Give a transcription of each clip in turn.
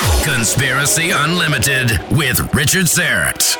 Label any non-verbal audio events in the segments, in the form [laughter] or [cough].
Conspiracy Unlimited with Richard Syrett.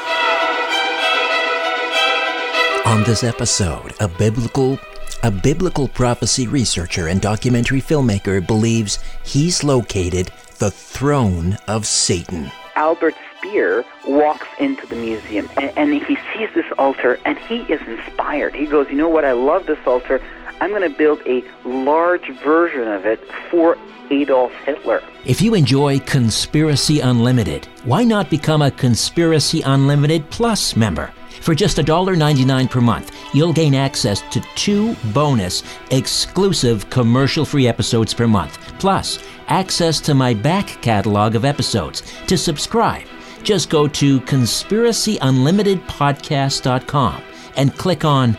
On this episode, a biblical a biblical prophecy researcher and documentary filmmaker believes he's located the throne of Satan. Albert Speer walks into the museum and, and he sees this altar and he is inspired. He goes, You know what? I love this altar. I'm going to build a large version of it for Adolf Hitler. If you enjoy Conspiracy Unlimited, why not become a Conspiracy Unlimited Plus member? For just $1.99 per month, you'll gain access to two bonus, exclusive commercial free episodes per month, plus access to my back catalog of episodes. To subscribe, just go to conspiracyunlimitedpodcast.com and click on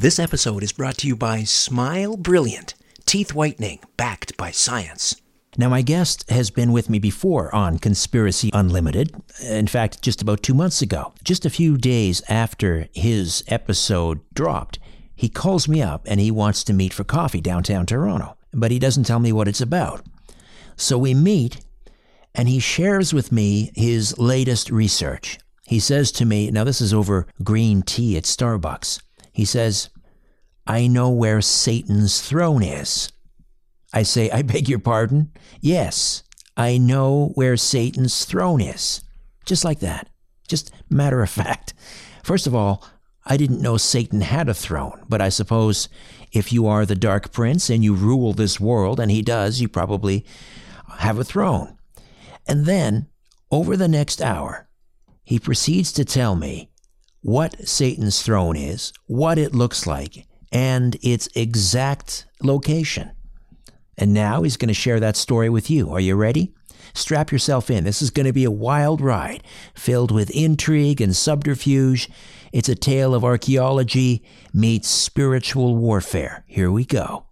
This episode is brought to you by Smile Brilliant, teeth whitening backed by science. Now, my guest has been with me before on Conspiracy Unlimited. In fact, just about two months ago, just a few days after his episode dropped, he calls me up and he wants to meet for coffee downtown Toronto, but he doesn't tell me what it's about. So we meet and he shares with me his latest research. He says to me, now this is over green tea at Starbucks. He says, I know where Satan's throne is. I say, I beg your pardon? Yes, I know where Satan's throne is. Just like that. Just matter of [laughs] fact. First of all, I didn't know Satan had a throne, but I suppose if you are the Dark Prince and you rule this world, and he does, you probably have a throne. And then, over the next hour, he proceeds to tell me what Satan's throne is, what it looks like, and its exact location. And now he's going to share that story with you. Are you ready? Strap yourself in. This is going to be a wild ride, filled with intrigue and subterfuge. It's a tale of archaeology meets spiritual warfare. Here we go.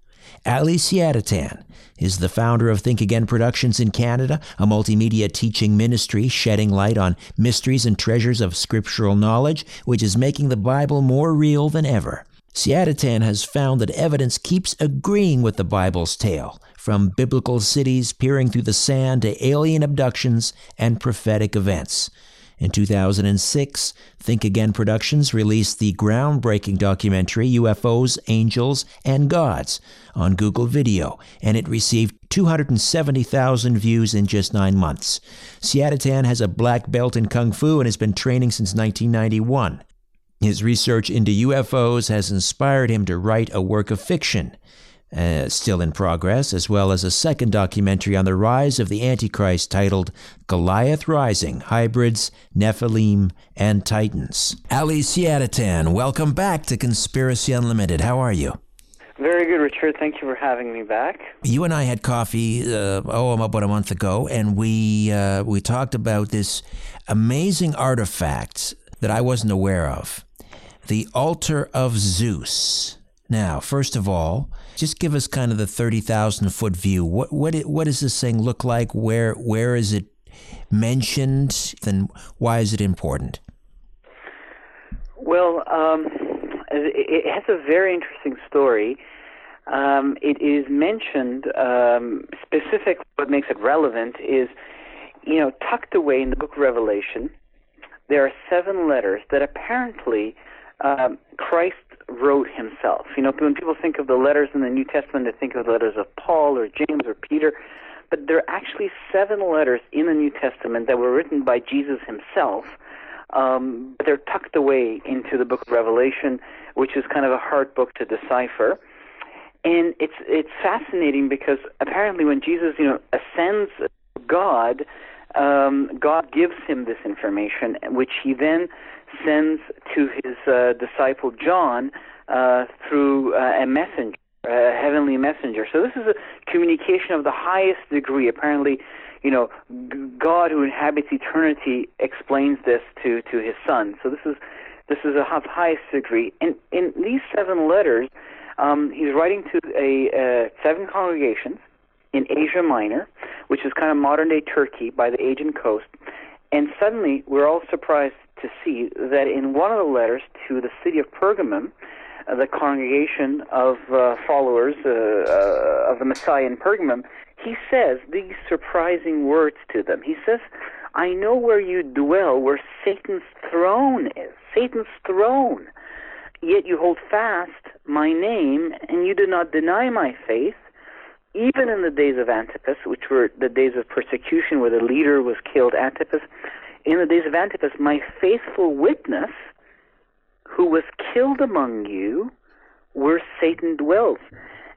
Ali Siadatan is the founder of Think Again Productions in Canada, a multimedia teaching ministry shedding light on mysteries and treasures of scriptural knowledge, which is making the Bible more real than ever. Siadatan has found that evidence keeps agreeing with the Bible's tale, from biblical cities peering through the sand to alien abductions and prophetic events. In 2006, Think Again Productions released the groundbreaking documentary UFOs, Angels, and Gods on Google Video, and it received 270,000 views in just nine months. Siadatan has a black belt in Kung Fu and has been training since 1991. His research into UFOs has inspired him to write a work of fiction uh, still in progress, as well as a second documentary on the rise of the Antichrist titled Goliath Rising Hybrids, Nephilim, and Titans. Ali Siadatan, welcome back to Conspiracy Unlimited. How are you? Very good, Richard. Thank you for having me back. You and I had coffee, uh, oh, about a month ago, and we uh, we talked about this amazing artifact that I wasn't aware of, the altar of Zeus. Now, first of all, just give us kind of the 30,000 foot view. What, what, what does this thing look like? Where, where is it mentioned? And why is it important? Well, um, it has a very interesting story. Um, it is mentioned um, specifically. What makes it relevant is, you know, tucked away in the Book of Revelation, there are seven letters that apparently um, Christ wrote himself. You know, when people think of the letters in the New Testament, they think of the letters of Paul or James or Peter, but there are actually seven letters in the New Testament that were written by Jesus himself. Um, but they're tucked away into the book of Revelation, which is kind of a hard book to decipher. And it's it's fascinating because apparently when Jesus, you know, ascends God, um, God gives him this information, which he then sends to his uh, disciple John uh, through uh, a messenger, a heavenly messenger. So this is a communication of the highest degree. Apparently, you know, God who inhabits eternity explains this to to his son. So this is this is a highest degree. And in these seven letters, um, he's writing to a seven congregations in Asia Minor, which is kind of modern day Turkey by the Aegean coast. And suddenly, we're all surprised to see that in one of the letters to the city of Pergamum, uh, the congregation of uh, followers uh, uh, of the Messiah in Pergamum, he says these surprising words to them. He says, I know where you dwell, where Satan's throne is. Satan's throne. Yet you hold fast my name, and you do not deny my faith, even in the days of Antipas, which were the days of persecution where the leader was killed, Antipas in the days of Antipas, my faithful witness, who was killed among you, where Satan dwells.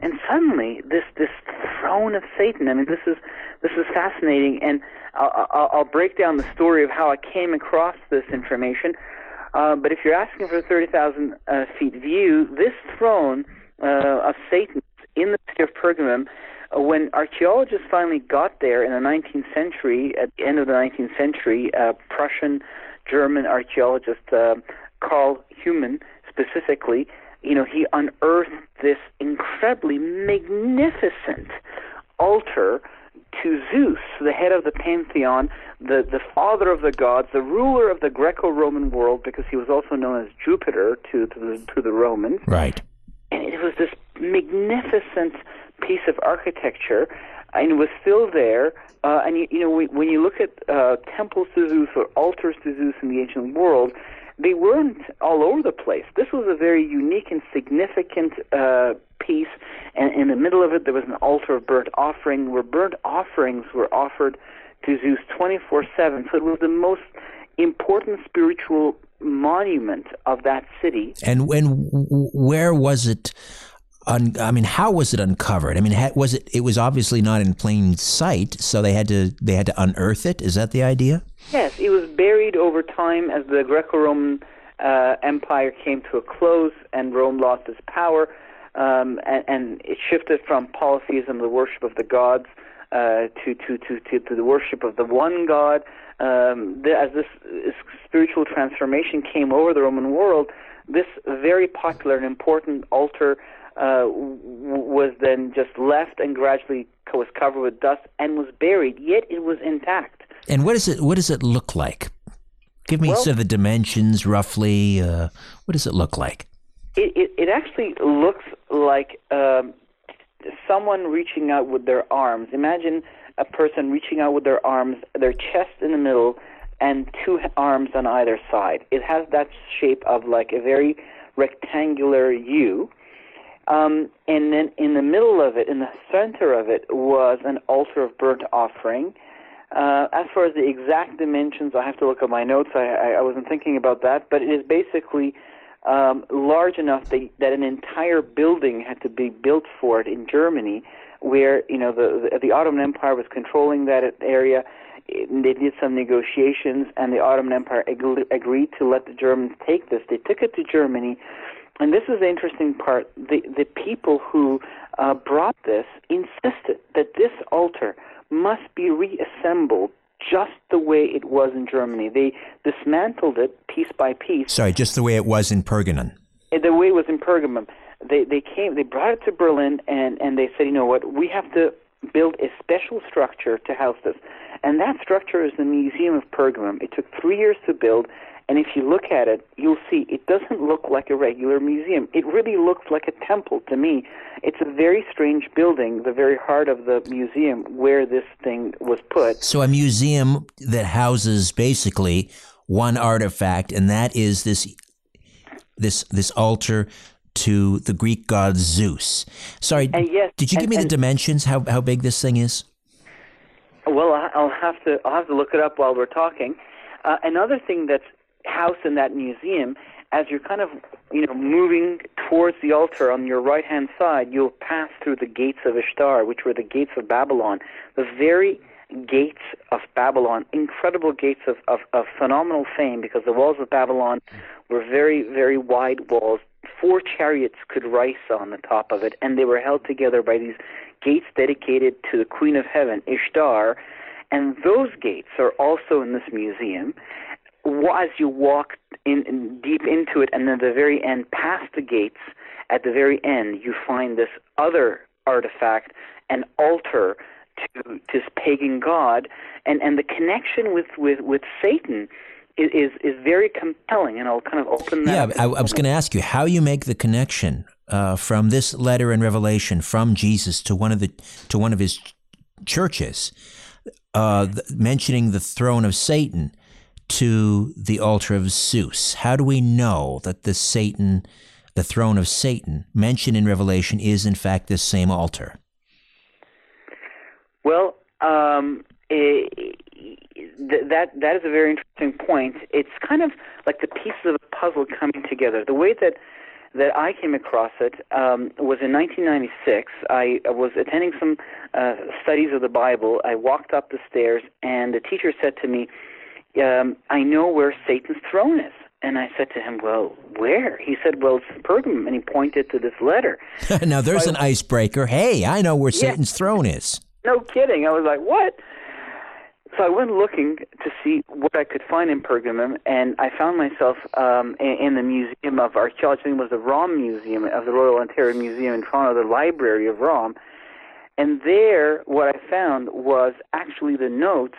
And suddenly, this this throne of Satan. I mean, this is this is fascinating, and I'll, I'll, I'll break down the story of how I came across this information. Uh, but if you're asking for a 30,000 uh, feet view, this throne uh, of Satan in the city of Pergamum when archaeologists finally got there in the 19th century, at the end of the 19th century, uh, Prussian German archaeologist uh, Karl Humann specifically, you know, he unearthed this incredibly magnificent altar to Zeus, the head of the pantheon, the, the father of the gods, the ruler of the Greco-Roman world, because he was also known as Jupiter to, to, the, to the Romans. Right. And it was this magnificent piece of architecture and was still there. Uh, and you, you know, when you look at uh, temples to Zeus or altars to Zeus in the ancient world, they weren't all over the place. This was a very unique and significant uh, piece, and in the middle of it, there was an altar of burnt offering, where burnt offerings were offered to Zeus 24/7. So it was the most important spiritual monument of that city. And when, where was it? Un, I mean, how was it uncovered? I mean, was it? It was obviously not in plain sight, so they had to they had to unearth it. Is that the idea? Yes, it was buried over time as the Greco-Roman uh, Empire came to a close and Rome lost its power, um, and, and, it shifted from polytheism, the worship of the gods, uh, to, to, to, to, the worship of the one God. Um, the, as this spiritual transformation came over the Roman world, this very popular and important altar uh, was then just left and gradually was covered with dust and was buried. Yet it was intact. And what does it what does it look like? Give me Well- sort of the dimensions roughly. Uh, what does it look like? It, it, it actually looks like um, someone reaching out with their arms. Imagine a person reaching out with their arms, their chest in the middle, and two arms on either side. It has that shape of like a very rectangular U. Um, and then in the middle of it, in the center of it, was an altar of burnt offering. Uh, as far as the exact dimensions, I have to look at my notes. I, I, I wasn't thinking about that, but it is basically um, large enough that, that an entire building had to be built for it in Germany, where you know the the, the Ottoman Empire was controlling that area. It- They did some negotiations, and the Ottoman Empire ag- agreed to let the Germans take this. They took it to Germany, and this is the interesting part. The the people who uh, brought this insisted that this altar must be reassembled just the way it was in Germany. They dismantled it piece by piece Sorry, just the way it was in Pergamon. uh, the way it was in Pergamum. They they came they brought it to Berlin and and they said, you know what, we have to build a special structure to house this. And that structure is the Museum of Pergamum. It took three years to build, and if you look at it, you'll see it doesn't look like a regular museum. It really looks like a temple to me. It's a very strange building, the very heart of the museum where this thing was put. So a museum that houses basically one artifact, and that is this this this altar to the Greek god Zeus. Sorry, And yes, did you give and- me the dimensions? How how big this thing is? Well, I'll have to I'll have to look it up while we're talking. Uh, another thing that's housed in that museum, as you're kind of you know moving towards the altar on your right hand side, you'll pass through the gates of Ishtar, which were the gates of Babylon, the very gates of Babylon, incredible gates of, of, of phenomenal fame because the walls of Babylon were very, very wide walls. Four chariots could race on the top of it, and they were held together by these gates dedicated to the Queen of Heaven, Ishtar. And those gates are also in this museum. As you walk in, in deep into it, and then at the very end, past the gates, at the very end, you find this other artifact, an altar to this pagan god, and and the connection with with with Satan is is, very compelling. And I'll kind of open that. Yeah, up I, I was going to ask you how you make the connection uh, from this letter in Revelation from Jesus to one of the to one of his ch- churches, uh, th- mentioning the throne of Satan to the altar of Zeus. How do we know that the Satan, the throne of Satan, mentioned in Revelation, is in fact this same altar? Well, um, eh, th- that that is a very interesting point. It's kind of like the pieces of a puzzle coming together. The way that that I came across it um, was in 1996. I was attending some uh, studies of the Bible. I walked up the stairs, and the teacher said to me, um, "I know where Satan's throne is." And I said to him, "Well, where?" He said, "Well, it's Pergamum," and he pointed to this letter. [laughs] now there's an icebreaker. Hey, I know where Yeah. Satan's throne is. No kidding. I was like, what? So I went looking to see what I could find in Pergamum, and I found myself um, in, in the Museum of Archaeology. I think it was the ROM Museum of the Royal Ontario Museum in Toronto, the Library of ROM. And there, what I found was actually the notes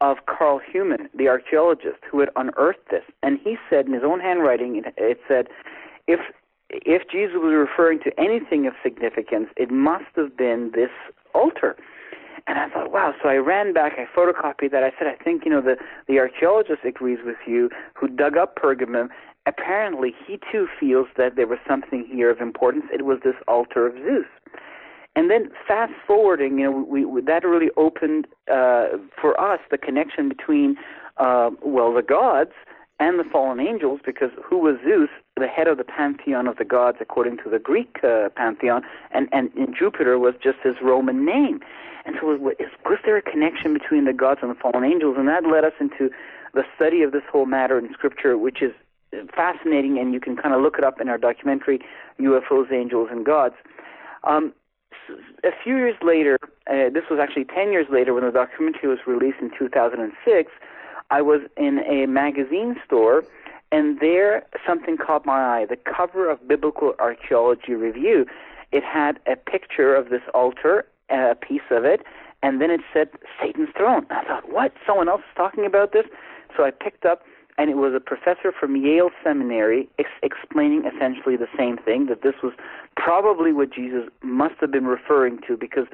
of Carl Humann, the archaeologist who had unearthed this. And he said in his own handwriting, it, said, if if Jesus was referring to anything of significance, it must have been this altar. And I thought, wow. So I ran back, I photocopied that. I said, I think, you know, the, the archaeologist agrees with you who dug up Pergamum. Apparently, he too feels that there was something here of importance. It was this altar of Zeus. And then fast forwarding, you know, we, we that really opened uh, for us the connection between, uh, well, the gods and the fallen angels, because who was Zeus, the head of the pantheon of the gods according to the Greek uh, pantheon, and, and, and Jupiter was just his Roman name. And so, was, was there a connection between the gods and the fallen angels? And that led us into the study of this whole matter in Scripture, which is fascinating, and you can kind of look it up in our documentary, UFOs, Angels, and Gods. Um, a few years later, uh, this was actually 10 years later when the documentary was released in 2006, I was in a magazine store and there something caught my eye. The cover of Biblical Archaeology Review. It had a picture of this altar, a piece of it, and then it said Satan's throne. I thought, what? Someone else is talking about this? So I picked up and it was a professor from Yale Seminary ex- explaining essentially the same thing that this was probably what Jesus must have been referring to because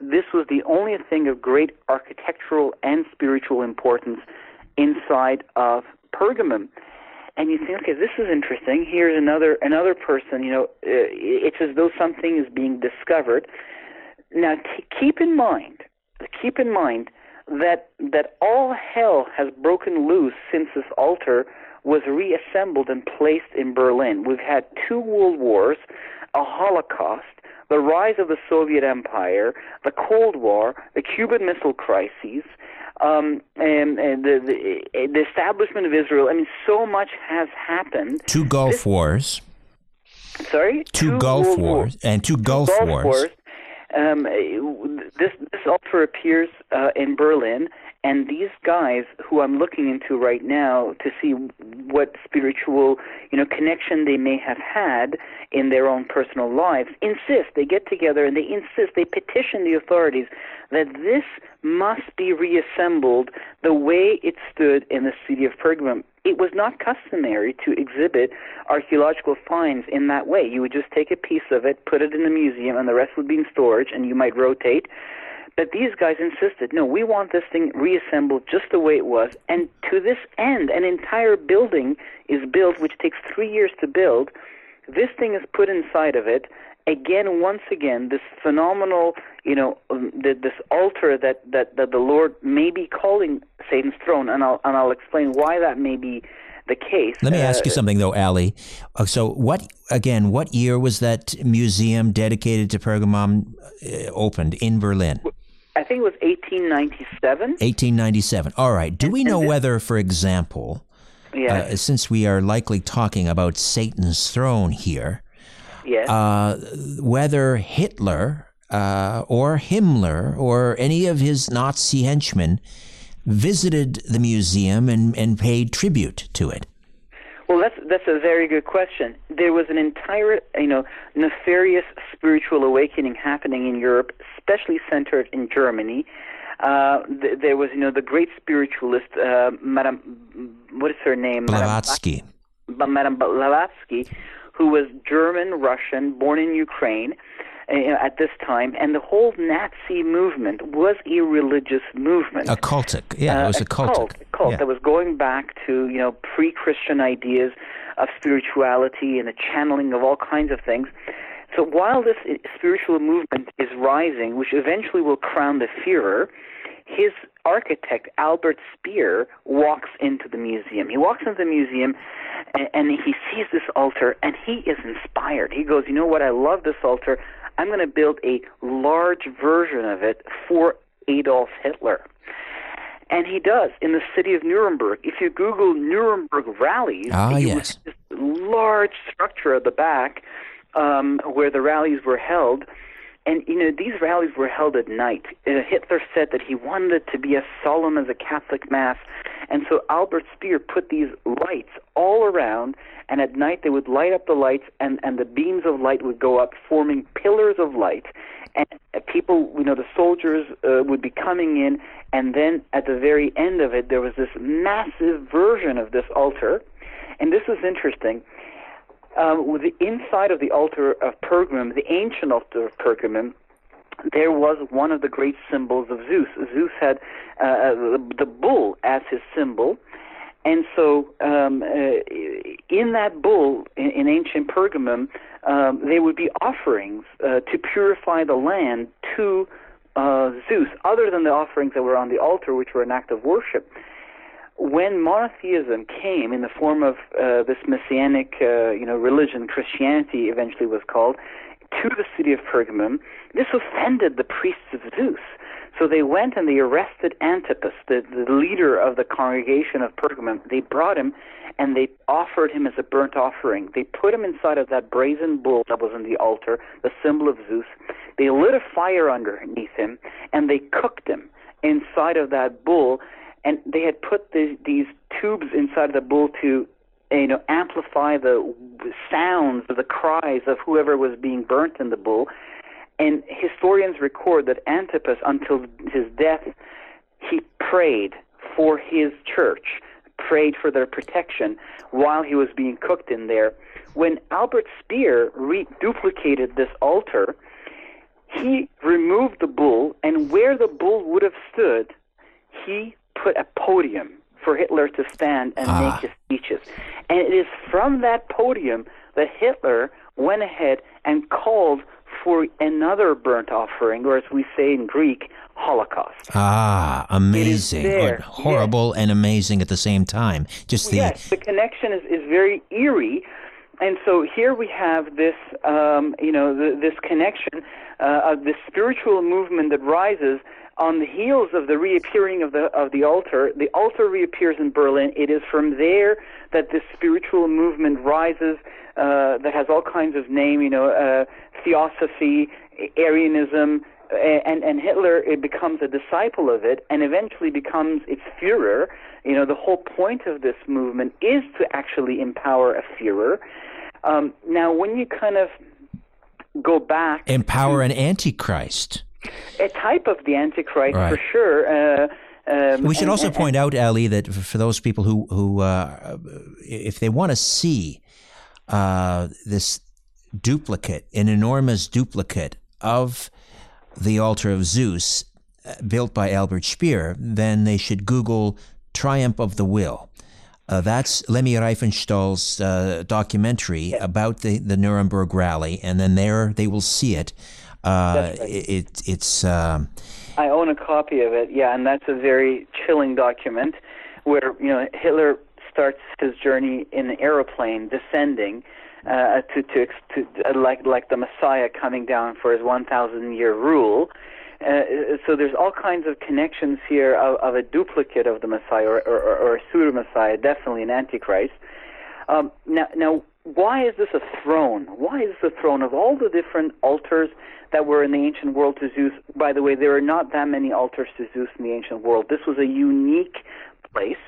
this was the only thing of great architectural and spiritual importance inside of Pergamum. And you think, okay, this is interesting. Here's another another person. You know, uh, it's as though something is being discovered. Now, t- keep in mind, keep in mind that that all hell has broken loose since this altar was reassembled and placed in Berlin. We've had two world wars, a Holocaust, the rise of the Soviet Empire, the Cold War, the Cuban Missile Crisis, um, and, and the, the, the establishment of Israel. I mean, so much has happened. Two Gulf This- Wars. Sorry, Two, Gulf World Wars. And two Gulf, Gulf Wars. Wars. Um, this this altar appears uh, in Berlin, and these guys who I'm looking into right now to see what spiritual you know connection they may have had in their own personal lives insist they get together and they insist they petition the authorities that this must be reassembled the way it stood in the city of Pergamum. It was not customary to exhibit archaeological finds in that way. You would just take a piece of it, put it in the museum, and the rest would be in storage, and you might rotate. But these guys insisted, no, we want this thing reassembled just the way it was. And to this end, an entire building is built, which takes three years to build. This thing is put inside of it. Again, once again, this phenomenal, you know, um, th- this altar that, that, that the Lord may be calling Satan's throne, and I'll and I'll explain why that may be the case. Let me ask you Uh, something though, Ali. Uh, so, what again? What year was that museum dedicated to Pergamum uh, opened in Berlin? I think it was 1897. 1897. All right. Do we know whether, for example, Yes. uh, since we are likely talking about Satan's throne here, yes. uh, whether Hitler uh, or Himmler or any of his Nazi henchmen visited the museum and, and paid tribute to it? Well, that's that's a very good question. There was an entire, you know, nefarious spiritual awakening happening in Europe, especially centered in Germany. Uh, th- there was, you know, the great spiritualist, uh, Madame, what is her name? Blavatsky. Ba- Madame Blavatsky, who was German Russian, born in Ukraine at this time, and the whole Nazi movement was a religious movement Occultic. Yeah, it was uh, a cult, a cult Yeah. that was going back to you know pre-Christian ideas of spirituality and the channeling of all kinds of things. So while this spiritual movement is rising, which eventually will crown the Führer, his architect Albert Speer walks into the museum. He walks into the museum and, and he sees this altar and he is inspired. He goes, "You know what? I love this altar. I'm going to build a large version of it for Adolf Hitler." And he does in the city of Nuremberg. If you Google Nuremberg rallies, Ah, you yes. see this large structure at the back um, where the rallies were held. And you know these rallies were held at night. Uh, Hitler said that he wanted it to be as solemn as a Catholic mass, and so Albert Speer put these lights all around. And at night they would light up the lights, and and the beams of light would go up, forming pillars of light. And uh, people, you know, the soldiers uh, would be coming in, and then at the very end of it, there was this massive version of this altar. And this is interesting um, with the inside of the altar of Pergamum, the ancient altar of Pergamum, there was one of the great symbols of Zeus. Zeus had uh, the, the bull as his symbol. And so, um, uh, in that bull, in, in ancient Pergamum, um, there would be offerings uh, to purify the land to uh, Zeus, other than the offerings that were on the altar, which were an act of worship when monotheism came in the form of uh, this messianic, uh, you know, religion, Christianity eventually was called, to the city of Pergamum, this offended the priests of Zeus. So they went and they arrested Antipas, the, the leader of the congregation of Pergamum. They brought him and they offered him as a burnt offering. They put him inside of that brazen bull that was on the altar, the symbol of Zeus. They lit a fire underneath him and they cooked him inside of that bull. And they had put the, these tubes inside of the bull to you know amplify the sounds of the cries of whoever was being burnt in the bull and historians record that Antipas, until his death, he prayed for his church, prayed for their protection while he was being cooked in there. When Albert Speer reduplicated this altar, he removed the bull, and where the bull would have stood, he put a podium for Hitler to stand and ah. make his speeches. And it is from that podium that Hitler went ahead and called for another burnt offering, or as we say in Greek, Holocaust. Ah, amazing. Horrible yes. and amazing at the same time. Just the Yes, the connection is, is very eerie. And so here we have this, um, you know, the, this connection uh, of this spiritual movement that rises on the heels of the reappearing of the of the altar. The altar reappears in Berlin. It is from there that this spiritual movement rises uh, that has all kinds of name, you know, uh, theosophy, Aryanism, and, and Hitler it becomes a disciple of it and eventually becomes its Führer. You know, the whole point of this movement is to actually empower a Führer. Um, now, when you kind of go back, empower an antichrist, a type of the antichrist right. for sure. Uh, um, we should and, also and, point out, Ali, that for those people who who uh, if they want to see uh, this duplicate, an enormous duplicate of the altar of Zeus uh, built by Albert Speer, then they should Google Triumph of the Will. Uh, that's Leni Riefenstahl's uh, documentary about the, the Nuremberg rally, and then there they will see it. Uh, right. it it's. Um, I own a copy of it, yeah, and that's a very chilling document where you know Hitler starts his journey in an aeroplane descending uh, to, to, to uh, like like the Messiah coming down for his 1,000 year rule. Uh, so there's all kinds of connections here of, of a duplicate of the Messiah or, or, or a pseudo Messiah, definitely an Antichrist. Um, now, now, why is this a throne? Why is this a throne of all the different altars that were in the ancient world to Zeus? By the way, there are not that many altars to Zeus in the ancient world. This was a unique place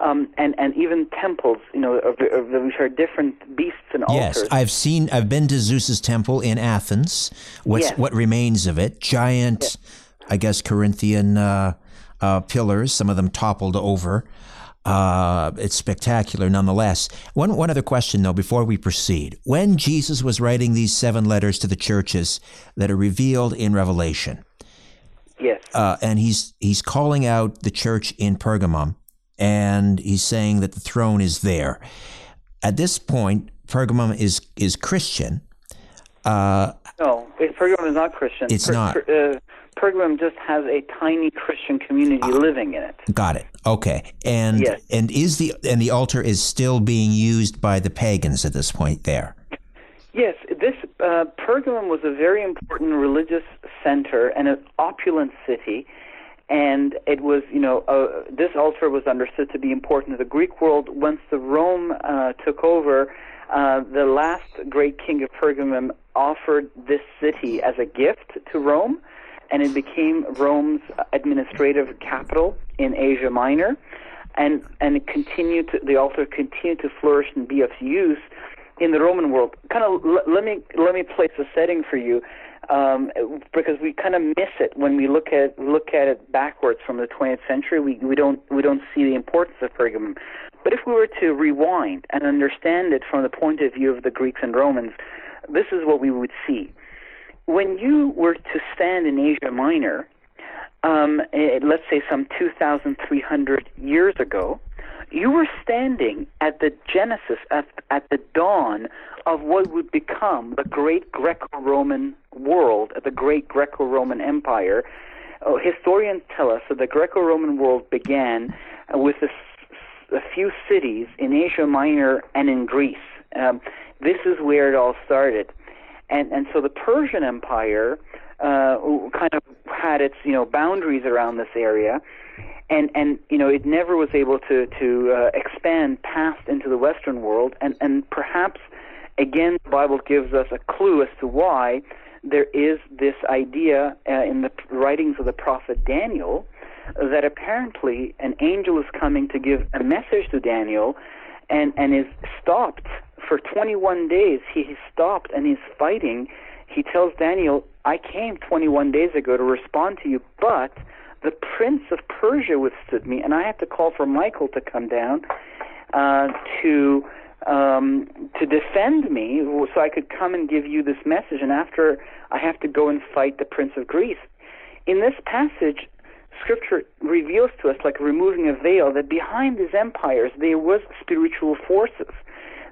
um, and and even temples, you know, of, of, which are different beasts and altars. Yes, I've seen. I've been to Zeus's temple in Athens. What's yes. what remains of it? Giant, yes. I guess, Corinthian uh, uh, pillars. Some of them toppled over. Uh, it's spectacular nonetheless. One, one other question, though, before we proceed. When Jesus was writing these seven letters to the churches that are revealed in Revelation, yes, uh, and he's he's calling out the church in Pergamum, and he's saying that the throne is there. At this point, Pergamum is is Christian. Uh, no, Pergamum is not Christian. It's per, not. Per, uh, Pergamum just has a tiny Christian community uh, living in it. Got it. Okay. And yes. and is the and the altar is still being used by the pagans at this point there? Yes, this uh, Pergamum was a very important religious center and an opulent city and it was, you know, uh, this altar was understood to be important to the Greek world. Once the Rome uh, took over, uh, the last great king of Pergamum offered this city as a gift to Rome, and it became Rome's administrative capital in Asia Minor, and and it continued to, the altar continued to flourish and be of use in the Roman world. Kind of l- let me let me place a setting for you um, because we kind of miss it when we look at look at it backwards from the 20th century. We we don't we don't see the importance of Pergamum. But if we were to rewind and understand it from the point of view of the Greeks and Romans, this is what we would see. When you were to stand in Asia Minor, um, eh, let's say some 2,300 years ago, you were standing at the genesis, at, at the dawn of what would become the great Greco Roman world, the great Greco Roman Empire. Oh, historians tell us that the Greco Roman world began with a, a, few cities in Asia Minor and in Greece. Um, this is where it all started. And, and so the Persian Empire uh, kind of had its you know boundaries around this area, and and you know it never was able to to uh, expand past into the Western world, and and perhaps again the Bible gives us a clue as to why there is this idea uh, in the writings of the prophet Daniel that apparently an angel is coming to give a message to Daniel and and is stopped for 21 days. He is stopped and he's fighting. He tells Daniel I came 21 days ago to respond to you but the prince of Persia withstood me and I have to call for Michael to come down uh, to um, to defend me so I could come and give you this message and after I have to go and fight the prince of Greece in this passage Scripture reveals to us, like removing a veil, that behind these empires there was spiritual forces.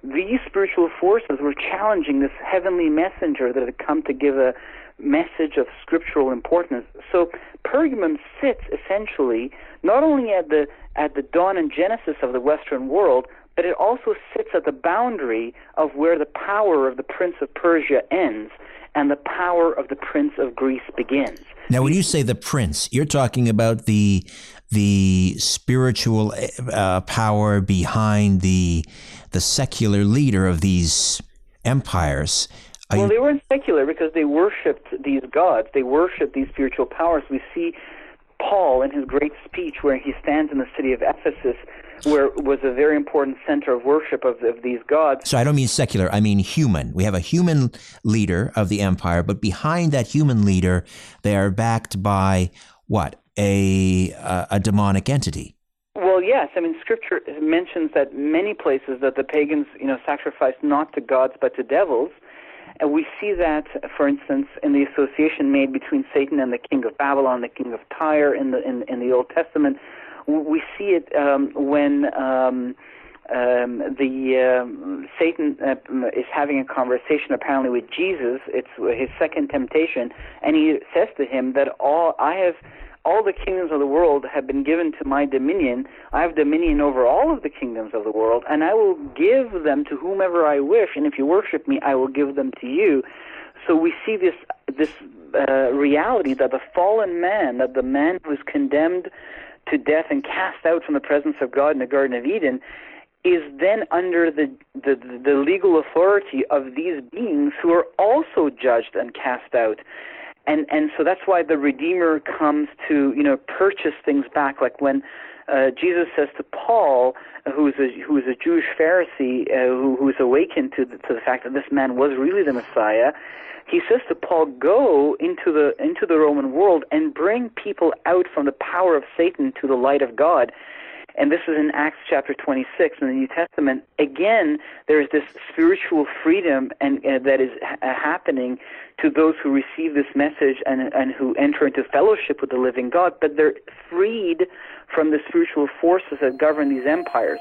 These spiritual forces were challenging this heavenly messenger that had come to give a message of scriptural importance. So Pergamum sits essentially not only at the at the dawn and genesis of the Western world, but it also sits at the boundary of where the power of the Prince of Persia ends and the power of the Prince of Greece begins. Now, when you say the prince, you're talking about the the spiritual uh, power behind the the secular leader of these empires. Are well, you... they weren't secular because they worshipped these gods. They worshipped these spiritual powers. We see Paul in his great speech where he stands in the city of Ephesus where was a very important center of worship of, of these gods. So I don't mean secular, I mean human. We have a human leader of the empire, but behind that human leader, they are backed by what? A, a, a demonic entity. Well, yes. I mean, Scripture mentions that many places that the pagans, you know, sacrificed not to gods but to devils. And we see that, for instance, in the association made between Satan and the king of Babylon, the king of Tyre in the in, in the Old Testament, we see it um, when um, um, the um, Satan uh, is having a conversation apparently with Jesus. It's his second temptation, and he says to him that all I have. All the kingdoms of the world have been given to my dominion. I have dominion over all of the kingdoms of the world, and I will give them to whomever I wish. And if you worship me, I will give them to you. So we see this this uh, reality that the fallen man, that the man who is condemned to death and cast out from the presence of God in the Garden of Eden is then under the, the, the legal authority of these beings who are also judged and cast out. And, and so that's why the Redeemer comes to, you know, purchase things back. Like when uh, Jesus says to Paul, who is a, who is a Jewish Pharisee uh, who, who is awakened to the, to the fact that this man was really the Messiah, he says to Paul, "Go into the into the Roman world and bring people out from the power of Satan to the light of God." And this is in Acts chapter 26 in the New Testament. Again, there is this spiritual freedom and uh, that is ha- happening to those who receive this message and and who enter into fellowship with the living God, but they're freed from the spiritual forces that govern these empires.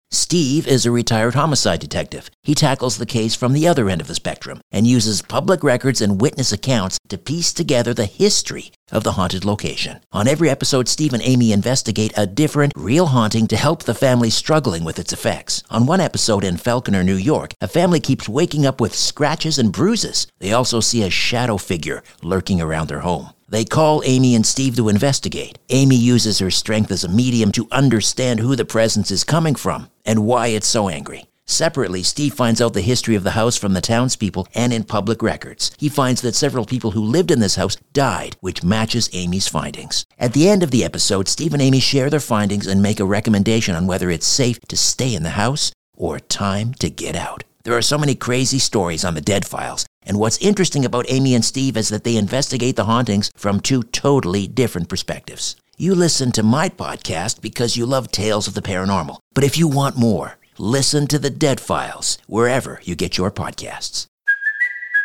Steve is a retired homicide detective. He tackles the case from the other end of the spectrum and uses public records and witness accounts to piece together the history of the haunted location. On every episode, Steve and Amy investigate a different, real haunting to help the family struggling with its effects. On one episode in Falconer, New York, a family keeps waking up with scratches and bruises. They also see a shadow figure lurking around their home. They call Amy and Steve to investigate. Amy uses her strength as a medium to understand who the presence is coming from and why it's so angry. Separately, Steve finds out the history of the house from the townspeople and in public records. He finds that several people who lived in this house died, which matches Amy's findings. At the end of the episode, Steve and Amy share their findings and make a recommendation on whether it's safe to stay in the house or time to get out. There are so many crazy stories on the Dead Files, and what's interesting about Amy and Steve is that they investigate the hauntings from two totally different perspectives. You listen to my podcast because you love tales of the paranormal. But if you want more, listen to the Dead Files wherever you get your podcasts.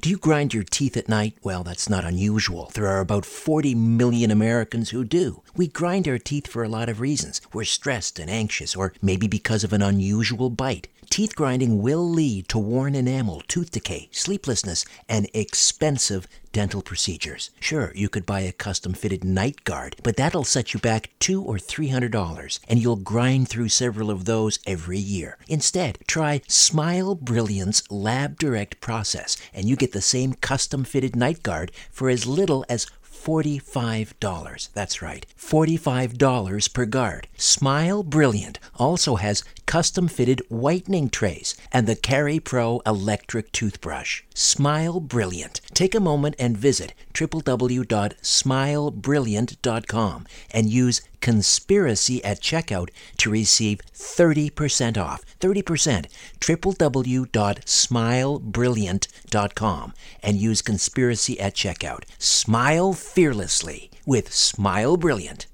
Do you grind your teeth at night? Well, that's not unusual. There are about 40 million Americans who do. We grind our teeth for a lot of reasons. We're stressed and anxious, or maybe because of an unusual bite. Teeth grinding will lead to worn enamel, tooth decay, sleeplessness, and expensive dental procedures. Sure, you could buy a custom fitted night guard, but that'll set you back two or three hundred dollars, and you'll grind through several of those every year. Instead, try Smile Brilliant's Lab Direct process, and you get the same custom fitted night guard for as little as $45. That's right, $45 per guard. Smile Brilliant also has custom fitted whitening trays and the cariPRO electric toothbrush. Smile Brilliant. Take a moment and visit www.smilebrilliant.com and use conspiracy at checkout to receive 30% off. 30%. www.smilebrilliant.com and use conspiracy at checkout. Smile fearlessly with Smile Brilliant.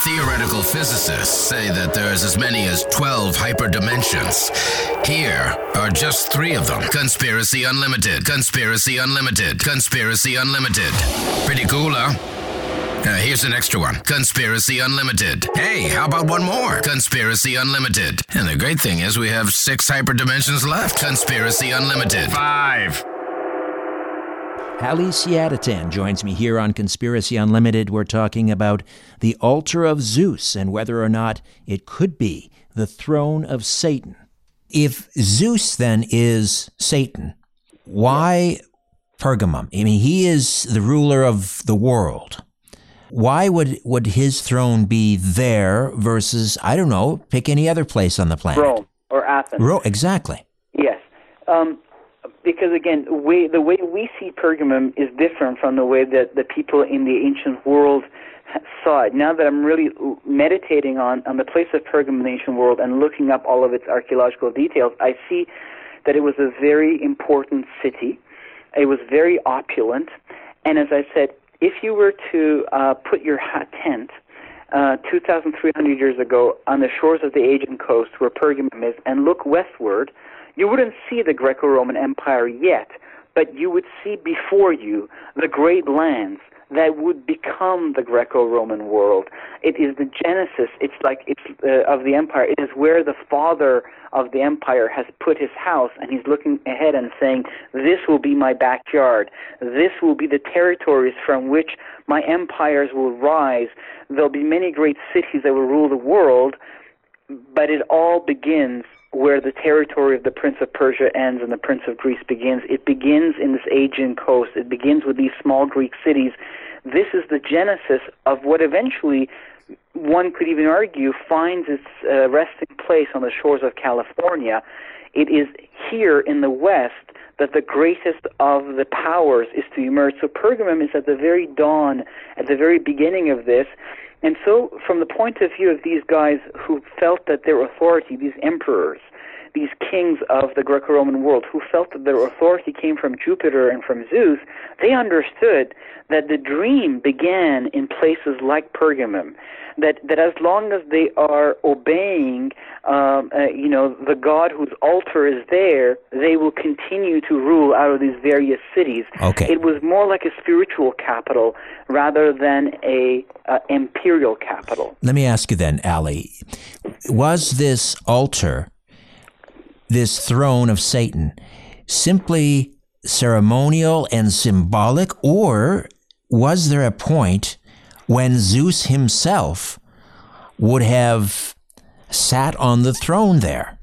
Theoretical physicists say that there's as many as 12 hyperdimensions. Here are just three of them Conspiracy Unlimited, Conspiracy Unlimited, Conspiracy Unlimited. Pretty cool, huh? Uh, here's an extra one Conspiracy Unlimited. Hey, how about one more? Conspiracy Unlimited. And the great thing is, we have six hyperdimensions left. Conspiracy Unlimited. Five. Ali Siaditan joins me here on Conspiracy Unlimited. We're talking about the altar of Zeus and whether or not it could be the throne of Satan. If Zeus then is Satan, why Pergamum? I mean, he is the ruler of the world. Why would, would his throne be there versus, I don't know, pick any other place on the planet? Rome or Athens. Rome, exactly. Yes. Um, because again, way, the way we see Pergamum is different from the way that the people in the ancient world saw it. Now that I'm really meditating on, on the place of Pergamum in the ancient world and looking up all of its archaeological details, I see that it was a very important city. It was very opulent. And as I said, if you were to uh, put your tent uh, 2,300 years ago on the shores of the Aegean coast where Pergamum is and look westward, you wouldn't see the Greco Roman Empire yet, but you would see before you the great lands that would become the Greco-Roman world. It is the genesis. It's like it's uh, of the empire. It is where the father of the empire has put his house, and he's looking ahead and saying, "This will be my backyard. This will be the territories from which my empires will rise. There'll be many great cities that will rule the world." But it all begins where the territory of the Prince of Persia ends and the Prince of Greece begins. It begins in this Aegean coast. It begins with these small Greek cities. This is the genesis of what eventually, one could even argue, finds its uh, resting place on the shores of California. It is here in the West that the greatest of the powers is to emerge. So Pergamum is at the very dawn, at the very beginning of this. And so, from the point of view of these guys who felt that their authority, these emperors, these kings of the Greco-Roman world who felt that their authority came from Jupiter and from Zeus, they understood that the dream began in places like Pergamum. That that as long as they are obeying, um, uh, you know, the God whose altar is there, they will continue to rule out of these various cities. Okay. It was more like a spiritual capital rather than a uh, imperial capital. Let me ask you then, Ali, was this altar, this throne of Satan, simply ceremonial and symbolic, or was there a point when Zeus himself would have sat on the throne there?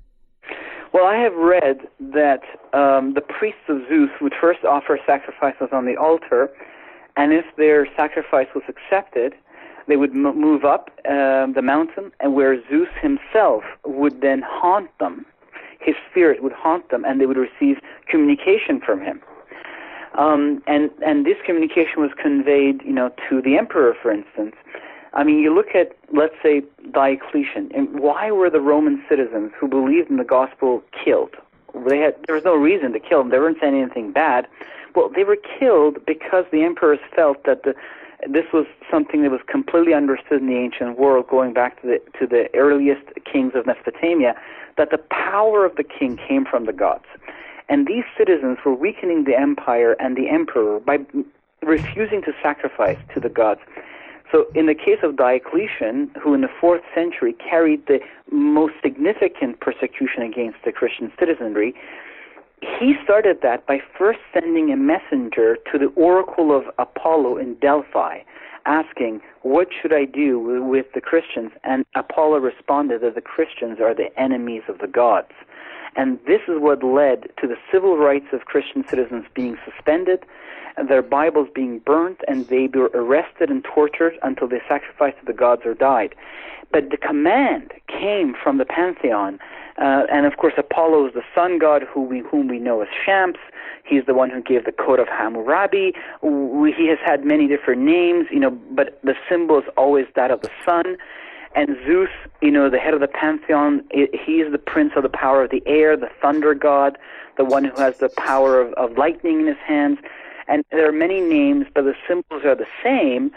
Well, I have read that um, the priests of Zeus would first offer sacrifices on the altar, and if their sacrifice was accepted, they would m- move up um, the mountain, and where Zeus himself would then haunt them. His spirit would haunt them, and they would receive communication from him. Um, and and this communication was conveyed, you know, to the emperor, for instance. I mean, you look at, let's say, Diocletian, and why were the Roman citizens who believed in the gospel killed? They had there was no reason to kill them. They weren't saying anything bad. Well, they were killed because the emperors felt that the this was something that was completely understood in the ancient world, going back to the to the earliest kings of Mesopotamia, that the power of the king came from the gods. And these citizens were weakening the empire and the emperor by refusing to sacrifice to the gods. So, in the case of Diocletian, who in the fourth century carried the most significant persecution against the Christian citizenry, he started that by first sending a messenger to the oracle of Apollo in Delphi, asking, What should I do with the Christians? And Apollo responded that the Christians are the enemies of the gods. And this is what led to the civil rights of Christian citizens being suspended, their Bibles being burnt, and they were arrested and tortured until they sacrificed to the gods or died. But the command came from the pantheon. Uh, and of course, Apollo is the sun god who we, whom we know as Shams. He's the one who gave the code of Hammurabi. We, he has had many different names, you know, but the symbol is always that of the sun. And Zeus, you know, the head of the pantheon, he is the prince of the power of the air, the thunder god, the one who has the power of, of lightning in his hands. And there are many names, but the symbols are the same.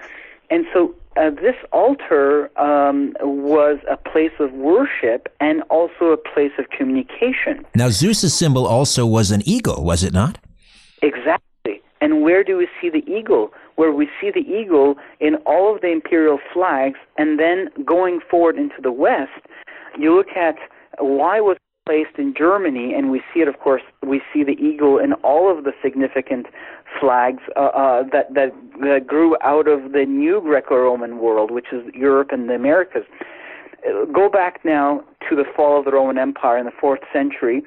And so uh, this altar um, was a place of worship and also a place of communication. Now, Zeus's symbol also was an eagle, was it not? Exactly. And where do we see the eagle? Where we see the eagle in all of the imperial flags, and then going forward into the west, you look at why was placed in Germany, and we see it, of course, we see the eagle in all of the significant flags uh, uh, that, that, that grew out of the new Greco-Roman world, which is Europe and the Americas. Uh, go back now to the fall of the Roman Empire in the fourth century.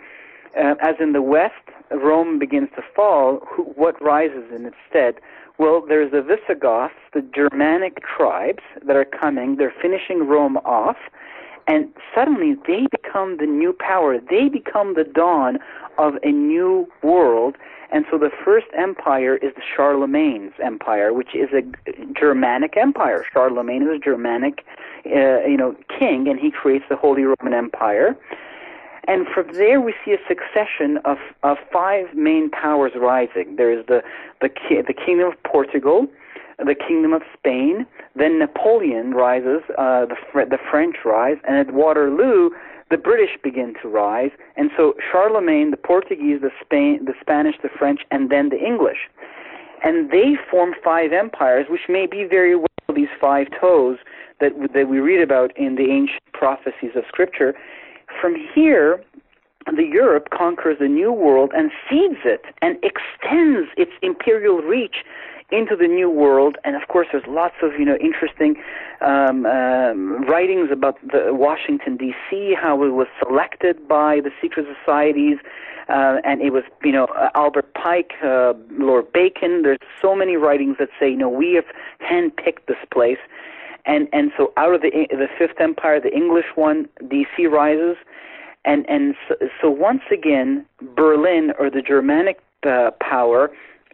Uh, as in the West, Rome begins to fall. Who, what rises in its stead? Well, there's the Visigoths, the Germanic tribes that are coming. They're finishing Rome off and suddenly they become the new power. They become the dawn of a new world. And so the first empire is the Charlemagne's empire, which is a Germanic empire. Charlemagne is a Germanic, uh, you know, king, and he creates the Holy Roman Empire. And from there, we see a succession of, of five main powers rising. There is the, the, the Kingdom of Portugal, the Kingdom of Spain. Then Napoleon rises, uh, the, the French rise, and at Waterloo, the British begin to rise. And so Charlemagne, the Portuguese, the Spain, the Spanish, the French, and then the English. And they form five empires, which may be very well these five toes that, that we read about in the ancient prophecies of Scripture. From here, the Europe conquers the New World and seeds it and extends its imperial reach into the new world. And of course, there's lots of you know interesting um, um, writings about the Washington D.C., how it was selected by the secret societies. Uh, and it was, you know, uh, Albert Pike, uh, Lord Bacon. There's so many writings that say, you know, we have handpicked this place, and and so out of the the Fifth Empire, the English one, D.C. rises, and and so, so once again, Berlin or the Germanic uh, power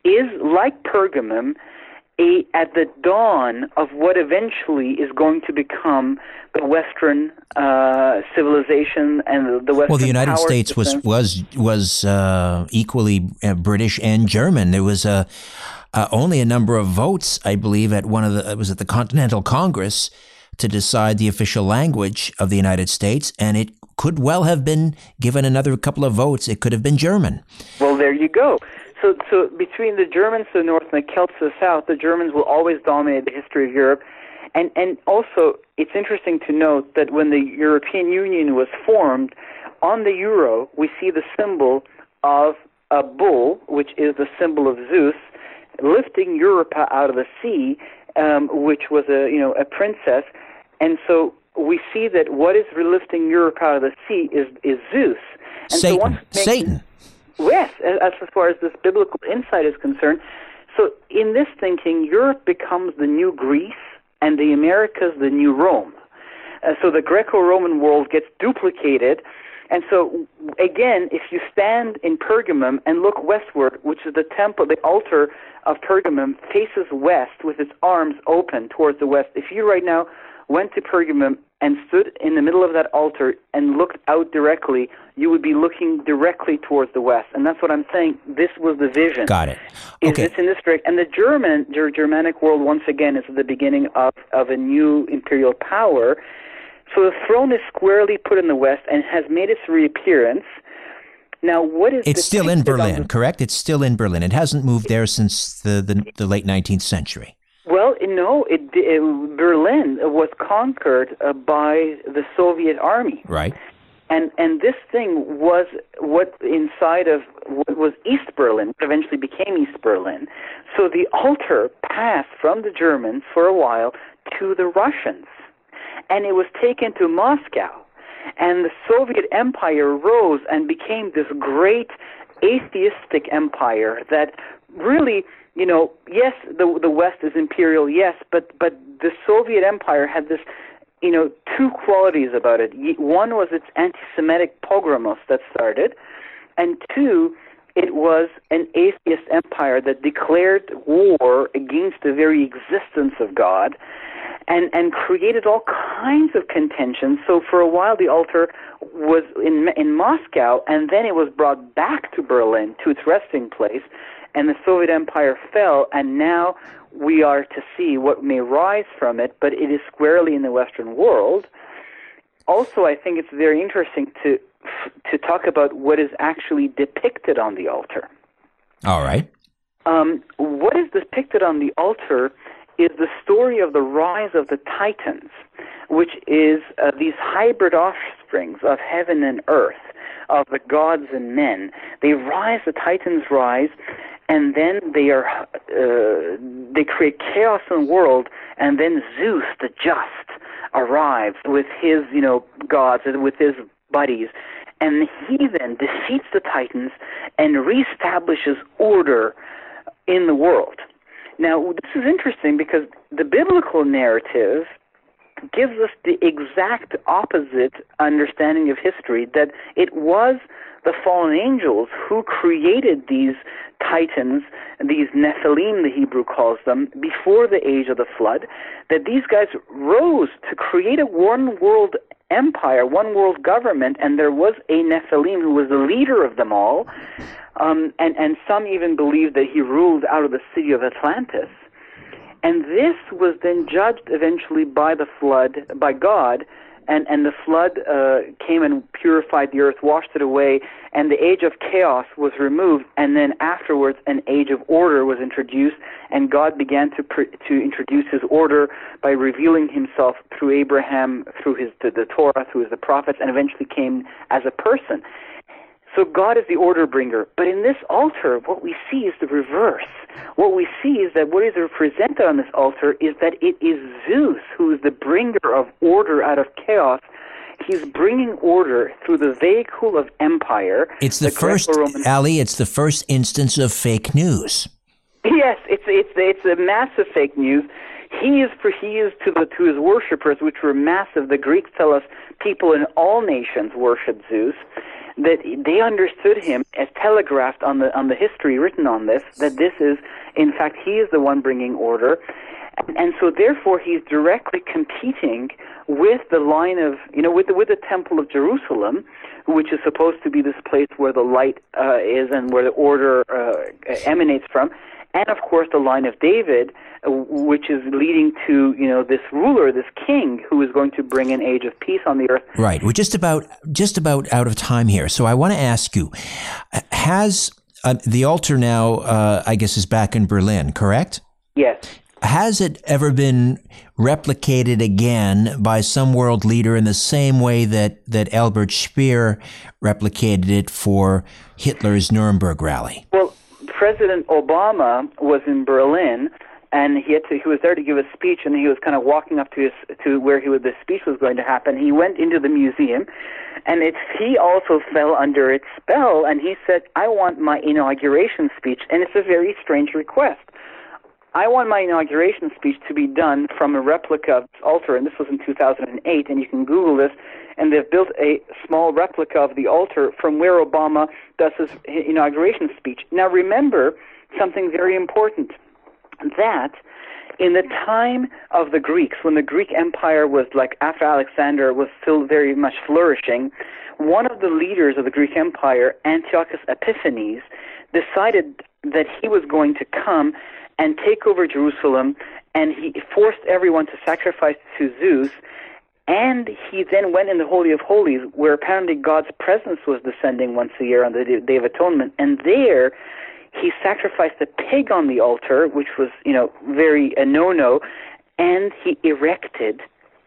is like Pergamum a at the dawn of what eventually is going to become the Western uh, civilization and the, Western. Well, the United States system. was was was uh, equally uh, British and German. There was a uh, only a number of votes, I believe, at one of the it was at the Continental Congress to decide the official language of the United States, and it could well have been given another couple of votes. It could have been German. Well, there you go. So, so between the Germans to the north and the Celts to the south, the Germans will always dominate the history of Europe. And, and also, it's interesting to note that when the European Union was formed, on the euro, we see the symbol of a bull, which is the symbol of Zeus, lifting Europa out of the sea, um, which was a you know a princess, and so we see that what is lifting Europe out of the sea is is Zeus. And Satan. So once Satan. Yes, as, as far as this biblical insight is concerned. So in this thinking, Europe becomes the new Greece and the Americas the new Rome. Uh, so the Greco-Roman world gets duplicated. And so again, if you stand in Pergamum and look westward, which is the temple, the altar of Pergamum faces west with its arms open towards the west. If you right now went to Pergamum and stood in the middle of that altar and looked out directly, you would be looking directly towards the west. And that's what I'm saying. This was the vision. Got it. Okay. this in this direct? And the German, Ger- Germanic world, once again, is the beginning of, of a new imperial power. So the throne is squarely put in the west and has made its reappearance. Now, what is it It's still in Berlin, the- correct? It's still in Berlin. It hasn't moved there since the, the, the late 19th century. No, it, it, Berlin was conquered uh, by the Soviet army, Right. and and this thing was what inside of what was East Berlin, what eventually became East Berlin. So the altar passed from the Germans for a while to the Russians, and it was taken to Moscow, and the Soviet Empire rose and became this great atheistic empire that really you know, yes, the the West is imperial, yes, but but the Soviet Empire had this, you know, two qualities about it. One was its anti-Semitic pogromos that started, and two, it was an atheist empire that declared war against the very existence of God, and and created all kinds of contention. So for a while, the altar was in in Moscow, and then it was brought back to Berlin to its resting place and the Soviet Empire fell, and now we are to see what may rise from it, but it is squarely in the Western world. Also, I think it's very interesting to to talk about what is actually depicted on the altar. All right. Um, what is depicted on the altar is the story of the rise of the Titans, which is uh, these hybrid offsprings of heaven and earth, of the gods and men. They rise, the Titans rise, and then they are uh, they create chaos in the world, and then Zeus, the just, arrives with his you know gods and with his buddies, and he then defeats the Titans and reestablishes order in the world. Now, this is interesting because the biblical narrative gives us the exact opposite understanding of history that it was the fallen angels who created these titans, these Nephilim, the Hebrew calls them, before the age of the flood, that these guys rose to create a one world empire, one world government, and there was a Nephilim who was the leader of them all. Um, and, and some even believe that he ruled out of the city of Atlantis. And this was then judged eventually by the flood, by God, and, and the flood uh, came and purified the earth, washed it away, and the age of chaos was removed. And then afterwards, an age of order was introduced, and God began to pr- to introduce His order by revealing Himself through Abraham, through His the, the Torah, through the prophets, and eventually came as a person. So God is the order bringer. But in this altar, what we see is the reverse. What we see is that what is represented on this altar is that it is Zeus who is the bringer of order out of chaos. He's bringing order through the vehicle of empire. It's the, first, Ali, it's the first instance of fake news. Yes, it's it's it's a massive fake news. He is for he is to the to his worshippers, which were massive. The Greeks tell us people in all nations worship Zeus. That they understood him as telegraphed on the on the history written on this that this is in fact he is the one bringing order. And, and so therefore he's directly competing with the line of you know with the, with the temple of Jerusalem which is supposed to be this place where the light uh, is and where the order uh, emanates from and of course the line of David, uh, which is leading to you know this ruler, this king, who is going to bring an age of peace on the earth. Right. We're just about just about out of time here, so I want to ask you: Has uh, the altar now? Uh, I guess is back in Berlin, correct? Yes. Has it ever been replicated again by some world leader in the same way that, that Albert Speer replicated it for Hitler's Nuremberg rally? Well, President Obama was in Berlin, and he had to, he was there to give a speech, and he was kind of walking up to his to where he was, the speech was going to happen. He went into the museum, and it's he also fell under its spell, and he said, "I want my inauguration speech," and it's a very strange request. I want my inauguration speech to be done from a replica of this altar, and this was in 2008, and you can Google this and they've built a small replica of the altar from where Obama does his inauguration speech. Now, remember something very important that in the time of the Greeks, when the Greek Empire was like after Alexander was still very much flourishing, one of the leaders of the Greek Empire, Antiochus Epiphanes, decided that he was going to come and take over Jerusalem, and he forced everyone to sacrifice to Zeus and he then went in the Holy of Holies, where apparently God's presence was descending once a year on the Day of Atonement. And there, he sacrificed a pig on the altar, which was, you know, very a no-no, and he erected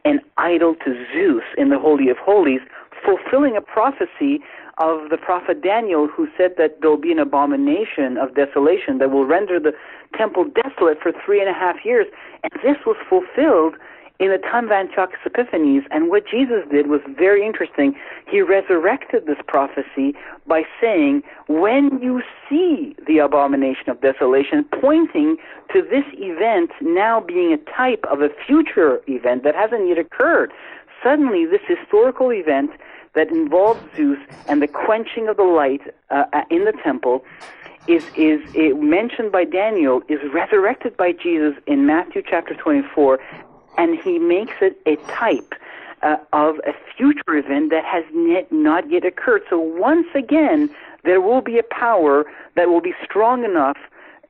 an idol to Zeus in the Holy of Holies, fulfilling a prophecy of the prophet Daniel, who said that there'll be an abomination of desolation that will render the temple desolate for three and a half years. And this was fulfilled in the time of Antiochus Epiphanes, and what Jesus did was very interesting. He resurrected this prophecy by saying, when you see the abomination of desolation, pointing to this event now being a type of a future event that hasn't yet occurred, suddenly this historical event that involves Zeus and the quenching of the light uh, in the temple is is mentioned by Daniel is resurrected by Jesus in Matthew chapter 24 and he makes it a type uh, of a future event that has net, not yet occurred. So once again, there will be a power that will be strong enough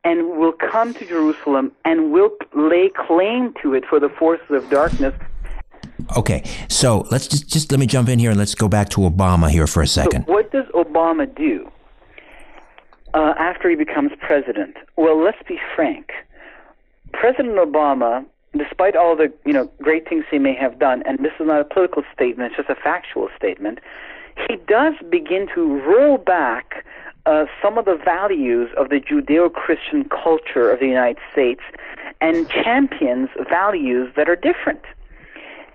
and will come to Jerusalem and will lay claim to it for the forces of darkness. Okay, so let's just just let me jump in here and let's go back to Obama here for a second. So what does Obama do uh, after he becomes president? Well, let's be frank. President Obama despite all the you know great things he may have done, and this is not a political statement; it's just a factual statement. He does begin to roll back uh, some of the values of the Judeo-Christian culture of the United States, and champions values that are different.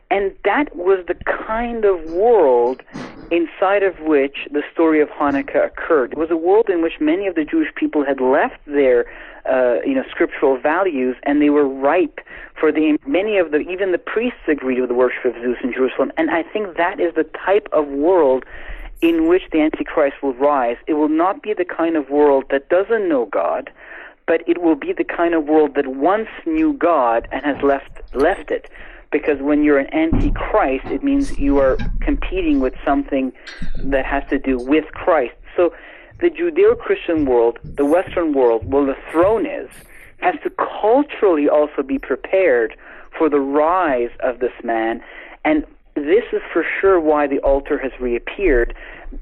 And that was the kind of world inside of which the story of Hanukkah occurred. It was a world in which many of the Jewish people had left their, uh, you know, scriptural values, and they were ripe for the many of the even the priests agreed with the worship of Zeus in Jerusalem. And I think that is the type of world in which the Antichrist will rise. It will not be the kind of world that doesn't know God, but it will be the kind of world that once knew God and has left left it because when you're an antichrist, it means you are competing with something that has to do with Christ. So the Judeo-Christian world, the Western world, where the throne is, has to culturally also be prepared for the rise of this man. And this is for sure why the altar has reappeared,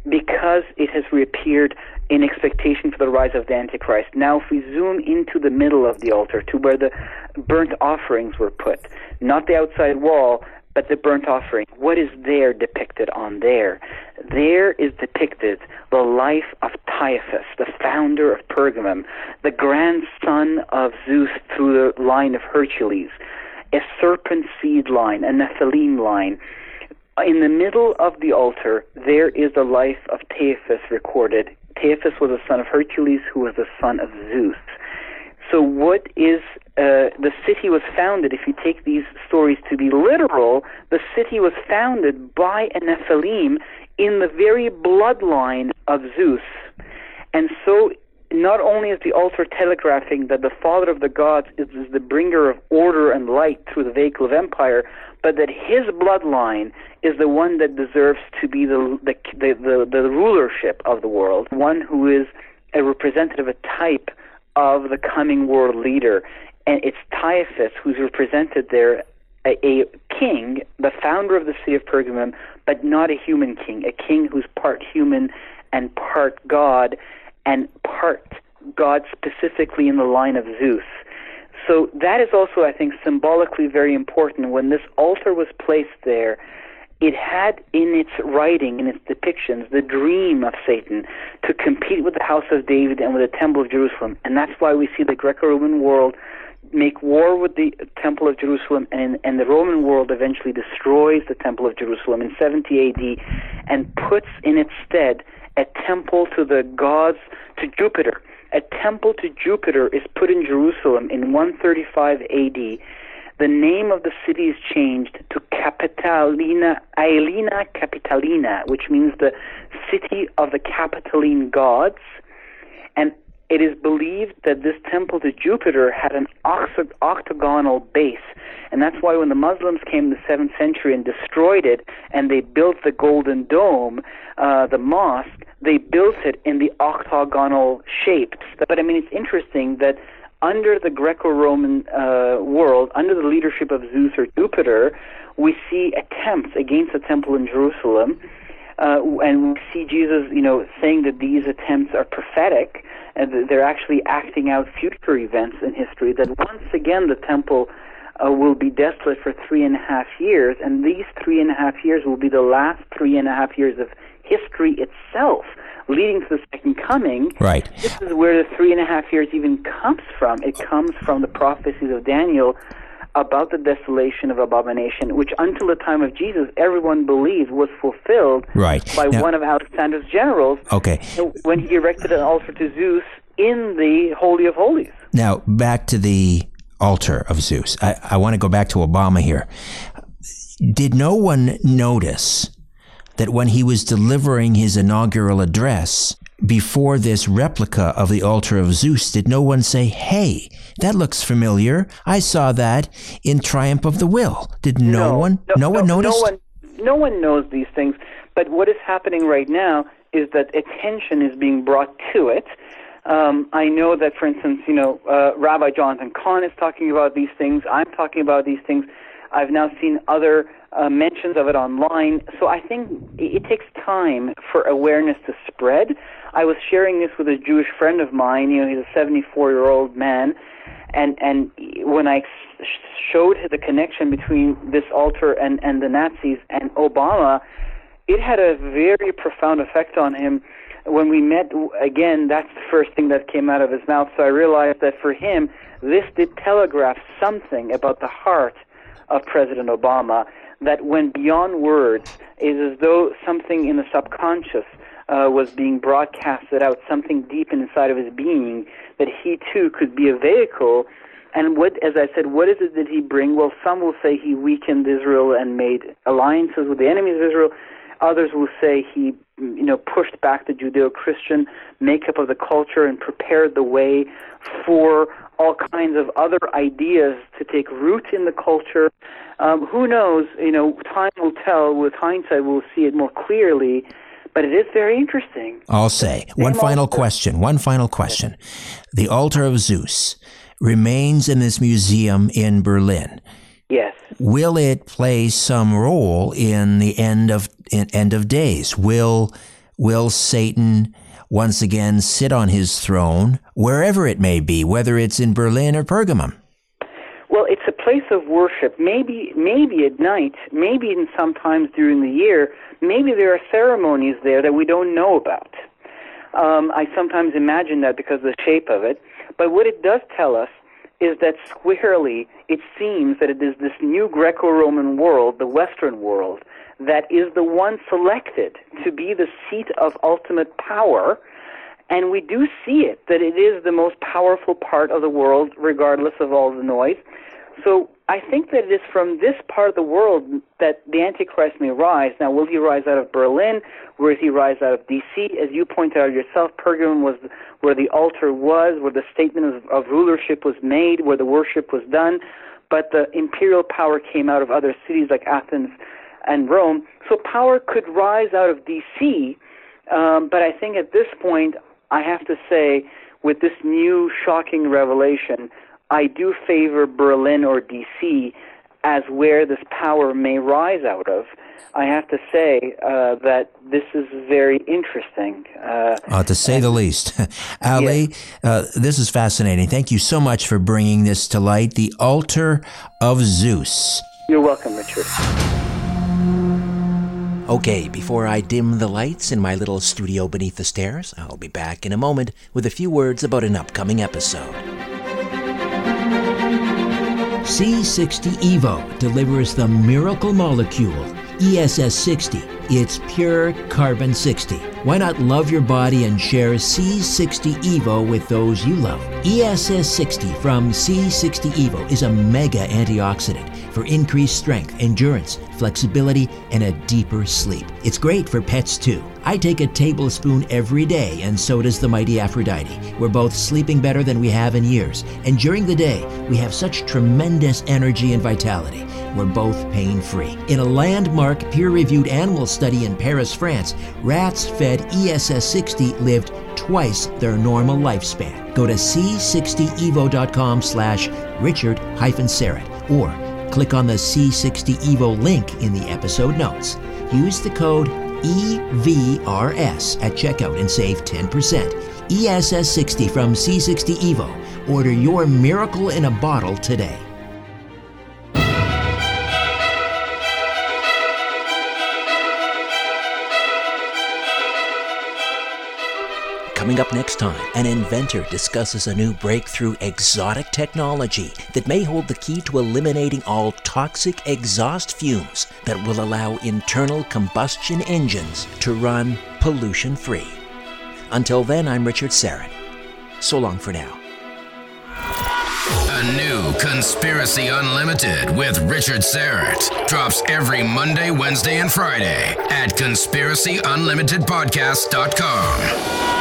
because it has reappeared in expectation for the rise of the Antichrist. Now, if we zoom into the middle of the altar to where the burnt offerings were put, not the outside wall, but the burnt offering, what is there depicted on there? There is depicted the life of Caiaphas, the founder of Pergamum, the grandson of Zeus through the line of Hercules, a serpent seed line, a Nephilim line. In the middle of the altar, there is the life of Caiaphas recorded. Caiaphas was a son of Hercules, who was the son of Zeus. So, what is uh, the city was founded? If you take these stories to be literal, the city was founded by a Nephilim in the very bloodline of Zeus. And so not only is the altar telegraphing that the father of the gods is, is the bringer of order and light through the vehicle of empire, but that his bloodline is the one that deserves to be the the, the, the, the rulership of the world, one who is a representative, a type of the coming world leader. And it's Caiaphas who's represented there, a, a king, the founder of the city of Pergamum, but not a human king, a king who's part human and part God and part God specifically in the line of Zeus. So that is also, I think, symbolically very important. When this altar was placed there, it had in its writing, in its depictions, the dream of Satan to compete with the house of David and with the temple of Jerusalem. And that's why we see the Greco Roman world make war with the temple of Jerusalem, and, and the Roman world eventually destroys the temple of Jerusalem in 70 AD and puts in its stead a temple to the gods, to Jupiter. A temple to Jupiter is put in Jerusalem in 135 AD. The name of the city is changed to Capitolina, Aelia Capitolina, which means the city of the Capitoline gods. And it is believed that this temple to Jupiter had an octagonal base, and that's why when the Muslims came in the seventh century and destroyed it, and they built the Golden Dome, uh, the mosque, they built it in the octagonal shape. But I mean, it's interesting that under the Greco-Roman uh, world, under the leadership of Zeus or Jupiter, we see attempts against the temple in Jerusalem. Uh, and we see Jesus, you know, saying that these attempts are prophetic, and they're actually acting out future events in history. That once again the temple uh, will be desolate for three and a half years, and these three and a half years will be the last three and a half years of history itself, leading to the second coming. Right. This is where the three and a half years even comes from. It comes from the prophecies of Daniel about the desolation of abomination, which until the time of Jesus, everyone believed was fulfilled right. by now, one of Alexander's generals. Okay. When he erected an altar to Zeus in the Holy of Holies. Now, back to the altar of Zeus. I, I want to go back to Obama here. Did no one notice that when he was delivering his inaugural address, before this replica of the altar of Zeus, did no one say, Hey, that looks familiar. I saw that in Triumph of the Will. Did no, no one no, no, one notice? No one, no one knows these things. But what is happening right now is that attention is being brought to it. Um, I know that, for instance, you know, uh, Rabbi Jonathan Cahn is talking about these things. I'm talking about these things. I've now seen other uh, mentions of it online. So I think it, takes time for awareness to spread. I was sharing this with a Jewish friend of mine. You know, he's a 74 year old man, and and when I showed the connection between this altar and and the Nazis and Obama, it had a very profound effect on him. When we met again, that's the first thing that came out of his mouth. So I realized that for him, this did telegraph something about the heart of President Obama that went beyond words. Is as though something in the subconscious uh, was being broadcasted out, something deep inside of his being, that he too could be a vehicle. And what, as I said, what is it that he bring? Well, some will say he weakened Israel and made alliances with the enemies of Israel. Others will say he, you know, pushed back the Judeo-Christian makeup of the culture and prepared the way for all kinds of other ideas to take root in the culture. Um, who knows? You know, time will tell. With hindsight, we'll see it more clearly but it is very interesting. I'll say. One final question. One final question. The altar of Zeus remains in this museum in Berlin. Yes. Will it play some role in the end of in end of days? Will will Satan once again sit on his throne wherever it may be, whether it's in Berlin or Pergamum? Well, it's a place of worship. Maybe maybe at night, maybe even sometimes during the year, maybe there are ceremonies there that we don't know about. Um, I sometimes imagine that because of the shape of it. But what it does tell us is that squarely it seems that it is this new Greco Roman world, the Western world, that is the one selected to be the seat of ultimate power. And we do see it, that it is the most powerful part of the world, regardless of all the noise. So I think that it is from this part of the world that the Antichrist may rise. Now, will he rise out of Berlin? Will he rise out of D.C.? As you pointed out yourself, Pergamum was where the altar was, where the statement of, of rulership was made, where the worship was done. But the imperial power came out of other cities like Athens and Rome. So power could rise out of D.C., um, but I think at this point, I have to say, with this new shocking revelation, I do favor Berlin or DC as where this power may rise out of. I have to say uh, that this is very interesting. Uh, uh, to say the least. [laughs] Ali, uh, this is fascinating. Thank you so much for bringing this to light. The altar of Zeus. You're welcome, Richard. Okay, before I dim the lights in my little studio beneath the stairs, I'll be back in a moment with a few words about an upcoming episode. C60 EVO delivers the miracle molecule, ESS 60. It's pure carbon 60. Why not love your body and share C60 EVO with those you love? ESS 60 from C60 EVO is a mega antioxidant for increased strength, endurance, flexibility, and a deeper sleep. It's great for pets too. I take a tablespoon every day, and so does the mighty Aphrodite. We're both sleeping better than we have in years, and during the day, we have such tremendous energy and vitality. We're both pain free. In a landmark peer reviewed animal study in Paris, France, rats fed ESS 60 lived twice their normal lifespan. Go to c60evo.com slash richard Syrett or Click on the C60 Evo link in the episode notes. Use the code EVRS at checkout and save 10%. ESS60 from C60 Evo. Order your miracle in a bottle today. Coming up next time, an inventor discusses a new breakthrough exotic technology that may hold the key to eliminating all toxic exhaust fumes that will allow internal combustion engines to run pollution free. Until then, I'm Richard Syrett. So long for now. A new Conspiracy Unlimited with Richard Syrett drops every Monday, Wednesday, and Friday at conspiracyunlimitedpodcast.com